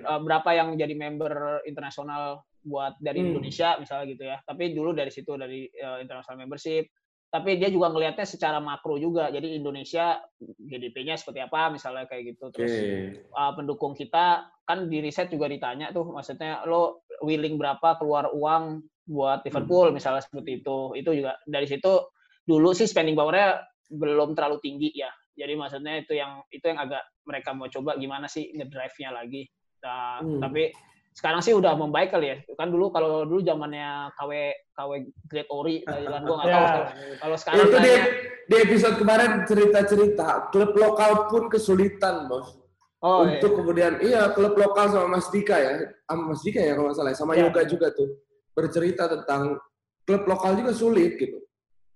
uh, berapa yang jadi member internasional buat dari hmm. Indonesia misalnya gitu ya tapi dulu dari situ dari uh, international membership tapi dia juga ngelihatnya secara makro juga jadi Indonesia GDP-nya seperti apa misalnya kayak gitu terus okay. uh, eh, pendukung kita kan di riset juga ditanya tuh maksudnya lo willing berapa keluar uang buat Liverpool hmm. misalnya seperti itu itu juga dari situ dulu sih spending powernya belum terlalu tinggi ya jadi maksudnya itu yang itu yang agak mereka mau coba gimana sih ngedrive-nya lagi. Nah, hmm. Tapi sekarang sih udah membaik kali ya. Kan dulu kalau dulu zamannya KW KW Great Ori Thailand gua nggak tahu. Ya. Kalau sekarang itu di, di episode kemarin cerita-cerita klub lokal pun kesulitan, Bos. Oh, iya. untuk iya. kemudian iya klub lokal sama Mas Dika ya, sama Mas Dika ya kalau nggak salah, ya. sama ya. Yoga juga tuh bercerita tentang klub lokal juga sulit gitu.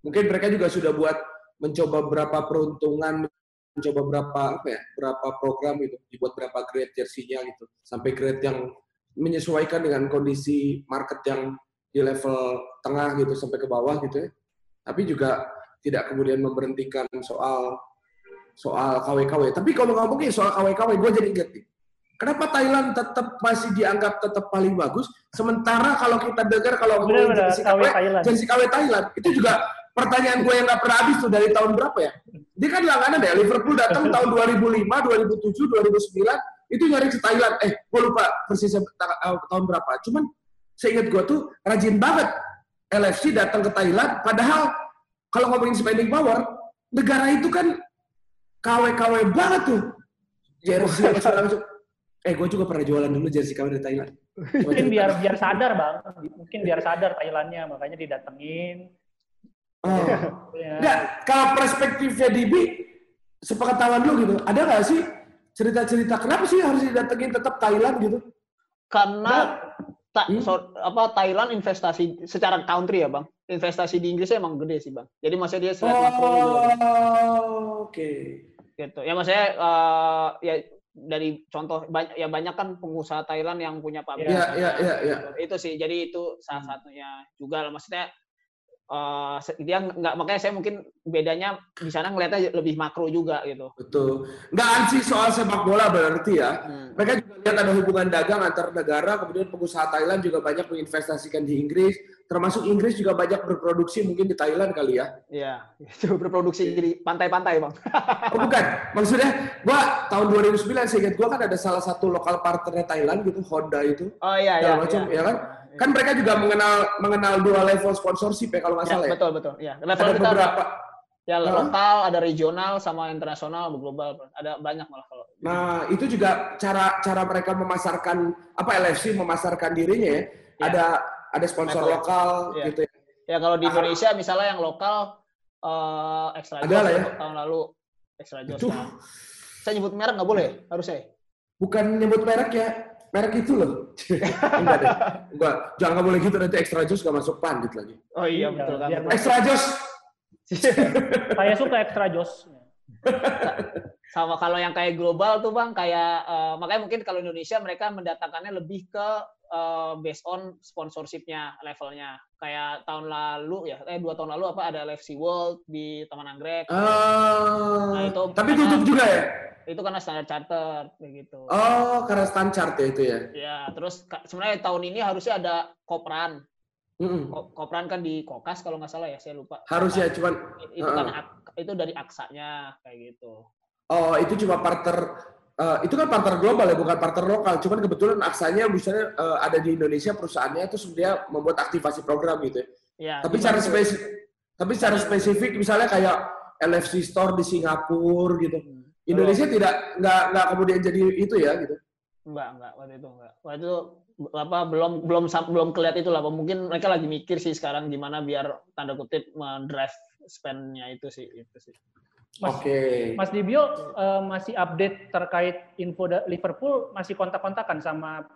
Mungkin mereka juga sudah buat mencoba berapa peruntungan, mencoba berapa apa ya, berapa program gitu, dibuat berapa grade jersey-nya gitu, sampai grade yang menyesuaikan dengan kondisi market yang di level tengah gitu sampai ke bawah gitu ya. Tapi juga tidak kemudian memberhentikan soal soal KW-KW. Tapi kalau ngomongin soal KW-KW, gue jadi inget nih. Kenapa Thailand tetap masih dianggap tetap paling bagus? Sementara kalau kita dengar kalau ngomongin jersey KW, jersey KW Thailand, itu juga pertanyaan gue yang gak pernah habis tuh dari tahun berapa ya? Dia kan langganan deh, Liverpool datang tahun 2005, 2007, 2009, itu nyari ke Thailand. Eh, gue lupa persisnya eh, tahun berapa. Cuman seingat gue tuh rajin banget LFC datang ke Thailand, padahal kalau ngomongin spending power, negara itu kan KW-KW banget tuh. Jersey macam. Eh, gue juga pernah jualan dulu jersey KW di Thailand. Mungkin biar biar sadar bang, mungkin biar sadar Thailandnya, makanya didatengin. Oh. Ya. Enggak, kalau perspektifnya Dibi, sepengetahuan lu gitu, ada nggak sih cerita-cerita kenapa sih harus didatengin tetap Thailand gitu? Karena ta- Hmm. so- apa Thailand investasi secara country ya bang, investasi di Inggris emang gede sih bang. Jadi maksudnya dia makro juga, Bang. Oh, oke. gitu. Ya maksudnya eh, ya dari contoh banyak ya banyak kan pengusaha Thailand yang punya pabrik. Iya, iya, iya, iya. gitu. Itu sih. Jadi itu salah satunya juga lah. Maksudnya eh, se- dia nggak makanya saya mungkin bedanya di sana ngelihatnya lebih makro juga gitu. Betul. Nggak ansih soal sepak bola berarti ya. Hmm. Mereka juga lihat ada hubungan dagang antar negara, kemudian pengusaha Thailand juga banyak menginvestasikan di Inggris, termasuk Inggris juga banyak berproduksi mungkin di Thailand kali ya. Iya, itu berproduksi di pantai-pantai bang. Oh bukan, maksudnya gua tahun 2009 saya ingat gua kan ada salah satu lokal partner Thailand gitu, Honda itu, Oh iya iya. macam, iya. ya kan? Kan mereka juga mengenal mengenal dua level sponsorship ya kalau nggak Ya, salah ya. betul betul. Ya, level Ada kita beberapa. ya Hah? lokal, ada regional, sama internasional, global. Ada banyak malah kalau. Nah, itu juga cara cara mereka memasarkan apa LFC memasarkan dirinya ya. Ya. Ada ada sponsor Metode. lokal Ya. gitu ya. Ya kalau di Ah. Indonesia misalnya yang lokal eh extra Ada lah ya. tahun lalu extra Joss. Nah, saya nyebut merek nggak boleh harusnya. bukan nyebut merek ya. Merek itu loh. Enggak deh. Enggak, jangan nggak boleh gitu nanti extra juice nggak masuk pandit lagi. Oh iya Iya, betul kan. Extra juice. Saya suka extra jos. Sama kalau yang kayak global tuh bang, kayak eh, makanya mungkin kalau Indonesia mereka mendatangkannya lebih ke eh, based on sponsorshipnya levelnya. Kayak tahun lalu ya, eh dua tahun lalu apa ada LFC World di Taman Anggrek. Ah, Nah, itu tapi karena- tutup juga ya? Itu karena standar charter kayak gitu. Oh, karena standar ya itu ya. Ya, terus sebenarnya tahun ini harusnya ada kopran. Mm-mm. Ko- Kopran kan di Kokas kalau nggak salah ya, saya lupa. Harus ya, cuman Itu kan Heeh. ak- itu dari aksanya kayak gitu. oh itu cuma partner eh, itu kan partner global ya, bukan partner lokal. Cuman kebetulan aksanya misalnya eh, ada di Indonesia perusahaannya terus dia membuat aktivasi program gitu ya. Ya, Tapi secara spesifik tapi secara spesifik misalnya kayak LFC store di Singapura gitu. Hmm. Indonesia tidak nggak nggak kemudian jadi itu ya gitu. Enggak, enggak waktu itu enggak. Waktu itu apa belum belum belum kelihatan itu lah. Mungkin mereka lagi mikir sih sekarang gimana biar tanda kutip mendrive spend-nya itu sih itu sih. Mas, Oke. Mas Dibio eh, masih update terkait info Liverpool masih kontak-kontakan sama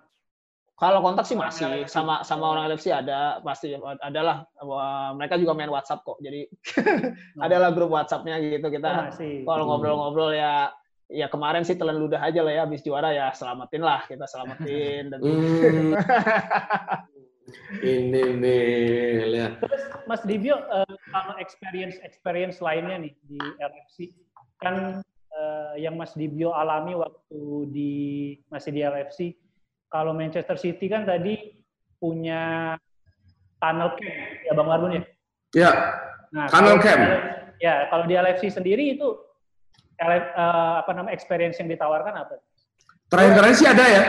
Kalau kontak sih masih LFC. sama sama orang LFC ada pasti adalah mereka juga main WhatsApp kok. Jadi adalah grup WhatsApp-nya gitu Oh, kita. masih. Kalau ngobrol-ngobrol ya ya kemarin sih telan ludah aja lah ya habis juara ya selamatin lah kita selamatin dan Hmm. Ini nih, lihat. Terus Mas Dibio eh, kalau experience experience lainnya nih di LFC kan eh, yang Mas Dibio alami waktu di masih di LFC kalau Manchester City kan tadi punya tunnel camp ya Bang Marbun ya. Ya, Nah, Tunnel camp. di- Ya, kalau di LFC sendiri itu LF, eh, apa namanya experience yang ditawarkan apa? terakhir-terakhir sih ada ya.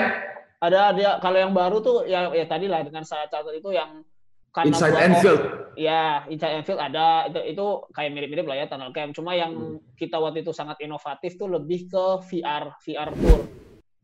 Ada dia kalau yang baru tuh ya ya tadi lah dengan saya catat itu yang karena Inside Anfield. ya Inside Anfield ada itu itu kayak mirip-mirip lah ya tunnel camp cuma yang Hmm. kita waktu itu sangat inovatif tuh lebih ke VR VR tour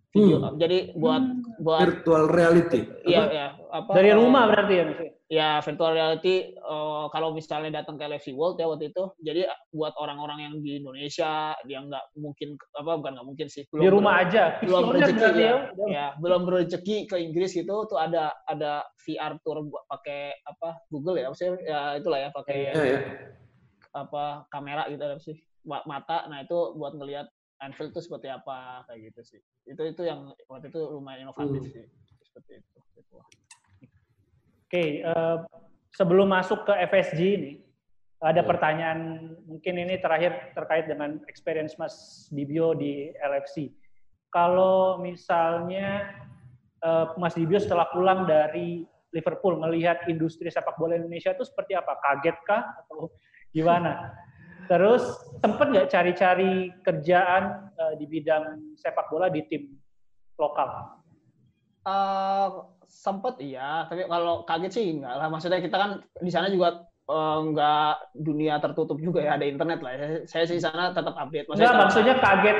video jadi buat buat Virtual reality. iya Apa? ya apa Dari eh, rumah berarti ya Mas? ya virtual reality eh, kalau misalnya datang ke LFC World ya waktu itu jadi buat orang-orang yang di Indonesia yang nggak mungkin apa bukan nggak mungkin sih Di rumah aja. belum berarti ya, ya belum rezeki ke Inggris gitu tuh ada ada VR tour buat pakai apa Google ya maksudnya ya itulah ya pakai Ya, ya. apa kamera gitu apa sih Ma- mata nah itu buat ngelihat Anfield tuh seperti apa kayak gitu sih itu itu yang waktu itu lumayan inovatif Hmm. sih seperti itu. Oke, eh, sebelum masuk ke FSG ini, ada Ya. pertanyaan mungkin ini terakhir terkait dengan experience Mas Dibio di LFC. Kalau misalnya eh, Mas Dibio setelah pulang dari Liverpool melihat industri sepak bola Indonesia itu seperti apa? Kaget kah atau gimana? Terus sempat nggak cari-cari kerjaan eh, di bidang sepak bola di tim lokal? Eh, sempet iya, tapi kalau kaget sih enggak lah. Maksudnya kita kan di sana juga uh, dunia tertutup juga ya, ada internet lah. Saya, saya sih sana tetap update. Maksudnya, Nggak, maksudnya kaget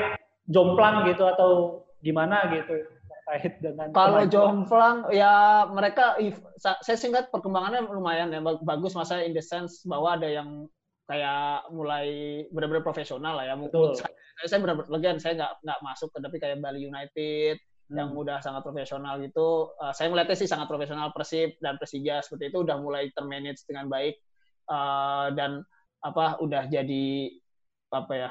jomplang gitu atau gimana gitu terkait dengan kalau jomplang ya mereka saya singkat perkembangannya lumayan ya bagus masa in the sense bahwa ada yang kayak mulai benar-benar profesional lah ya mungkin saya, saya benar-benar saya nggak nggak masuk ke tapi kayak Bali United hmm. yang udah sangat profesional gitu uh, saya melihatnya sih sangat profesional Persib dan Persija seperti itu udah mulai termanage dengan baik uh, dan apa udah jadi apa ya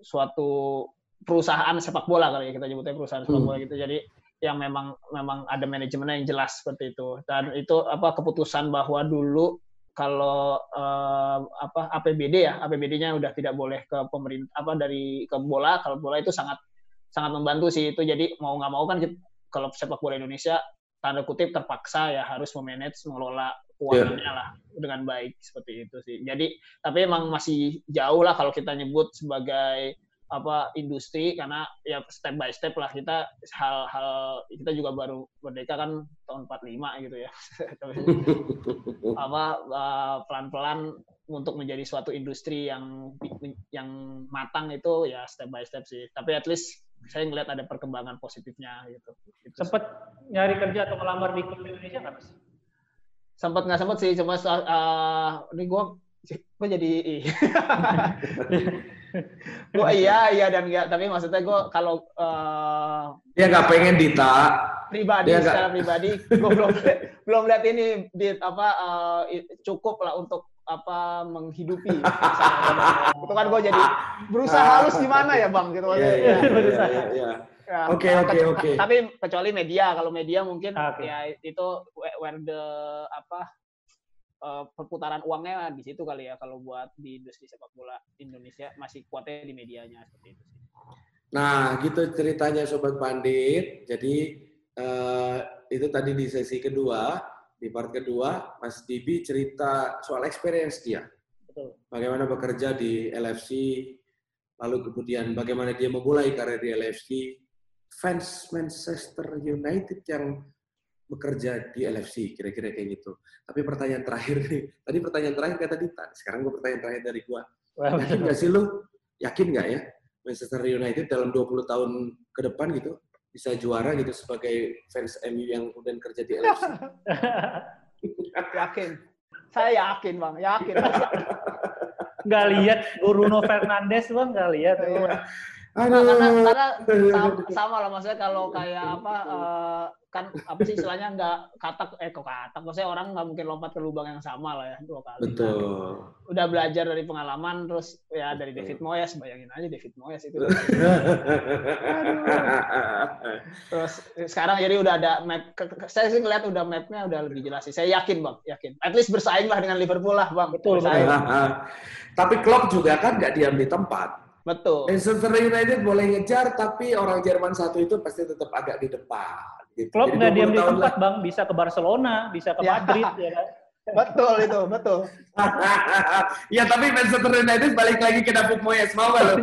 suatu perusahaan sepak bola kali ya kita nyebutnya perusahaan sepak hmm. bola gitu. Jadi yang memang memang ada manajemennya yang jelas seperti itu. Dan itu apa keputusan bahwa dulu kalau uh, apa APBD ya, APBD-nya udah tidak boleh ke pemerintah apa dari ke bola, kalau bola itu sangat sangat membantu sih itu. Jadi mau nggak mau kan kita, kalau sepak bola Indonesia tanda kutip terpaksa ya harus memanage mengelola keuangannya yeah. lah dengan baik seperti itu sih. Jadi tapi emang masih jauh lah kalau kita nyebut sebagai apa industri karena ya step by step lah kita hal-hal kita juga baru merdeka kan tahun 45 gitu ya. Apa uh, pelan-pelan untuk menjadi suatu industri yang yang matang itu ya step by step sih. Tapi at least saya ngeliat ada perkembangan positifnya gitu, gitu sempet nyari kerja atau melamar di Indonesia nggak mas? Sempat nggak sempat sih. Cuma uh, ini gue gue jadi gue iya iya dan enggak tapi maksudnya gue kalau uh, dia nggak pengen Dita pribadi dia secara gak... pribadi gue belum belum lihat ini di apa uh, cukup lah untuk apa menghidupi itu kan gue jadi berusaha halus gimana ya bang gitu maksudnya yeah, yeah, yeah, yeah. Oke oke oke. Tapi kecuali media, kalau media mungkin okay. ya itu where the apa uh, perputaran uangnya di situ kali ya kalau buat di industri sepak bola Indonesia masih kuatnya di medianya seperti itu sih. Nah, gitu ceritanya sobat bandit. Jadi uh, itu tadi di sesi kedua, di part kedua Mas Dibi cerita soal experience dia. Betul. Bagaimana bekerja di LFC, lalu kemudian bagaimana dia memulai karir di LFC, fans Manchester United yang bekerja di LFC, kira-kira kayak gitu. Tapi pertanyaan terakhir nih, tadi pertanyaan terakhir kata Dita, sekarang gue pertanyaan terakhir dari gue. Yakin nggak sih lu, yakin nggak ya Manchester United dalam 20 tahun ke depan gitu, bisa juara gitu sebagai fans MU yang kemudian kerja di LFC? yakin. Saya yakin bang, yakin. Nggak lihat Bruno Fernandes bang, nggak lihat. Aduh. Karena, karena sama, sama lah maksudnya kalau kayak apa uh, kan apa sih istilahnya nggak katak eh kok katak maksudnya orang nggak mungkin lompat ke lubang yang sama lah ya dua kali. Betul. Kan. Udah belajar dari pengalaman terus ya dari David Moyes bayangin aja David Moyes itu. terus sekarang jadi udah ada map saya sih ngeliat udah mapnya udah lebih jelas sih. Saya yakin bang, yakin. At least bersaing lah dengan Liverpool lah bang. Betul. Tapi Klopp juga kan nggak diam di tempat Betul. Manchester United boleh ngejar, tapi orang Jerman satu itu pasti tetap agak di depan. Gitu. Klopp nggak diam di tempat, lah. Bang. Bisa ke Barcelona, bisa ke ya. Madrid. ya kan? Betul itu, betul. ya, tapi Manchester United balik lagi ke David Moyes. Mau nggak lo?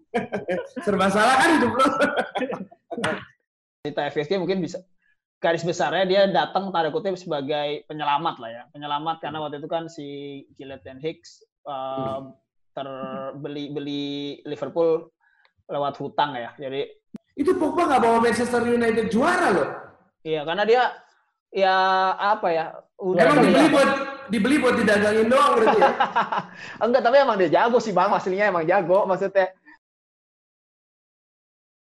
Serba salah kan hidup lo? Cerita FSG mungkin bisa garis besarnya dia datang tanda kutip sebagai penyelamat lah ya penyelamat karena waktu itu kan si Gillett dan Hicks uh, terbeli beli Liverpool lewat hutang ya. Jadi itu Pogba nggak bawa Manchester United juara loh. Iya, karena dia ya apa ya? Udah emang dibeli ya. buat dibeli buat didagangin doang berarti ya? Enggak, tapi emang dia jago sih Bang, aslinya emang jago. Maksudnya